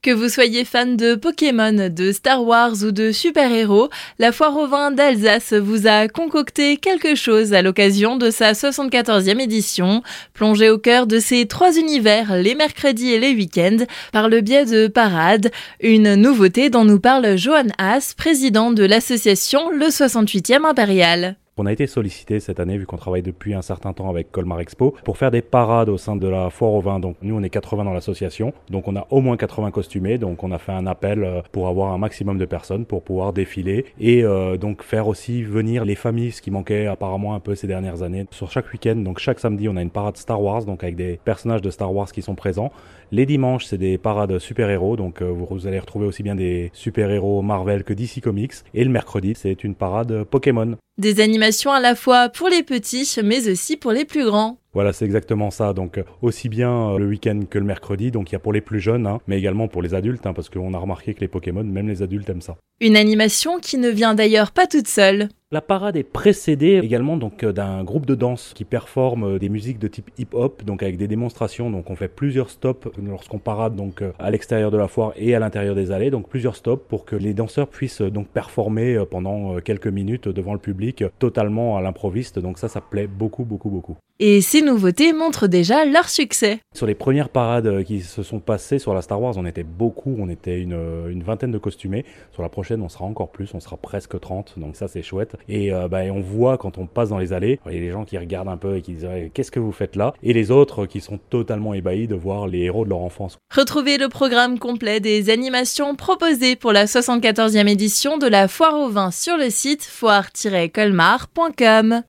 Que vous soyez fan de Pokémon, de Star Wars ou de super-héros, la foire au vin d'Alsace vous a concocté quelque chose à l'occasion de sa 74e édition, plongée au cœur de ces trois univers les mercredis et les week-ends par le biais de parades, une nouveauté dont nous parle Johan Haas, président de l'association Le 68e Impérial. On a été sollicité cette année, vu qu'on travaille depuis un certain temps avec Colmar Expo, pour faire des parades au sein de la foire au vin. Donc nous, on est 80 dans l'association, donc on a au moins 80 costumés. Donc on a fait un appel euh, pour avoir un maximum de personnes pour pouvoir défiler et euh, donc faire aussi venir les familles, ce qui manquait apparemment un peu ces dernières années. Sur chaque week-end, donc chaque samedi, on a une parade Star Wars, donc avec des personnages de Star Wars qui sont présents. Les dimanches, c'est des parades super-héros, donc euh, vous allez retrouver aussi bien des super-héros Marvel que DC Comics. Et le mercredi, c'est une parade Pokémon. Des animations à la fois pour les petits, mais aussi pour les plus grands. Voilà, c'est exactement ça. Donc aussi bien euh, le week-end que le mercredi. Donc il y a pour les plus jeunes, hein, mais également pour les adultes, hein, parce qu'on a remarqué que les Pokémon, même les adultes aiment ça. Une animation qui ne vient d'ailleurs pas toute seule. La parade est précédée également donc euh, d'un groupe de danse qui performe euh, des musiques de type hip-hop, donc avec des démonstrations. Donc on fait plusieurs stops lorsqu'on parade donc à l'extérieur de la foire et à l'intérieur des allées, donc plusieurs stops pour que les danseurs puissent donc performer pendant quelques minutes devant le public, totalement à l'improviste. Donc ça, ça plaît beaucoup, beaucoup, beaucoup. Et ces nouveautés montrent déjà leur succès. Sur les premières parades qui se sont passées sur la Star Wars, on était beaucoup, on était une, une vingtaine de costumés. Sur la prochaine, on sera encore plus, on sera presque 30, donc ça c'est chouette. Et, euh, bah, on voit quand on passe dans les allées, il y a des gens qui regardent un peu et qui disent qu'est-ce que vous faites là? Et les autres qui sont totalement ébahis de voir les héros de leur enfance. Retrouvez le programme complet des animations proposées pour la 74e édition de la Foire au vin sur le site foire-colmar.com.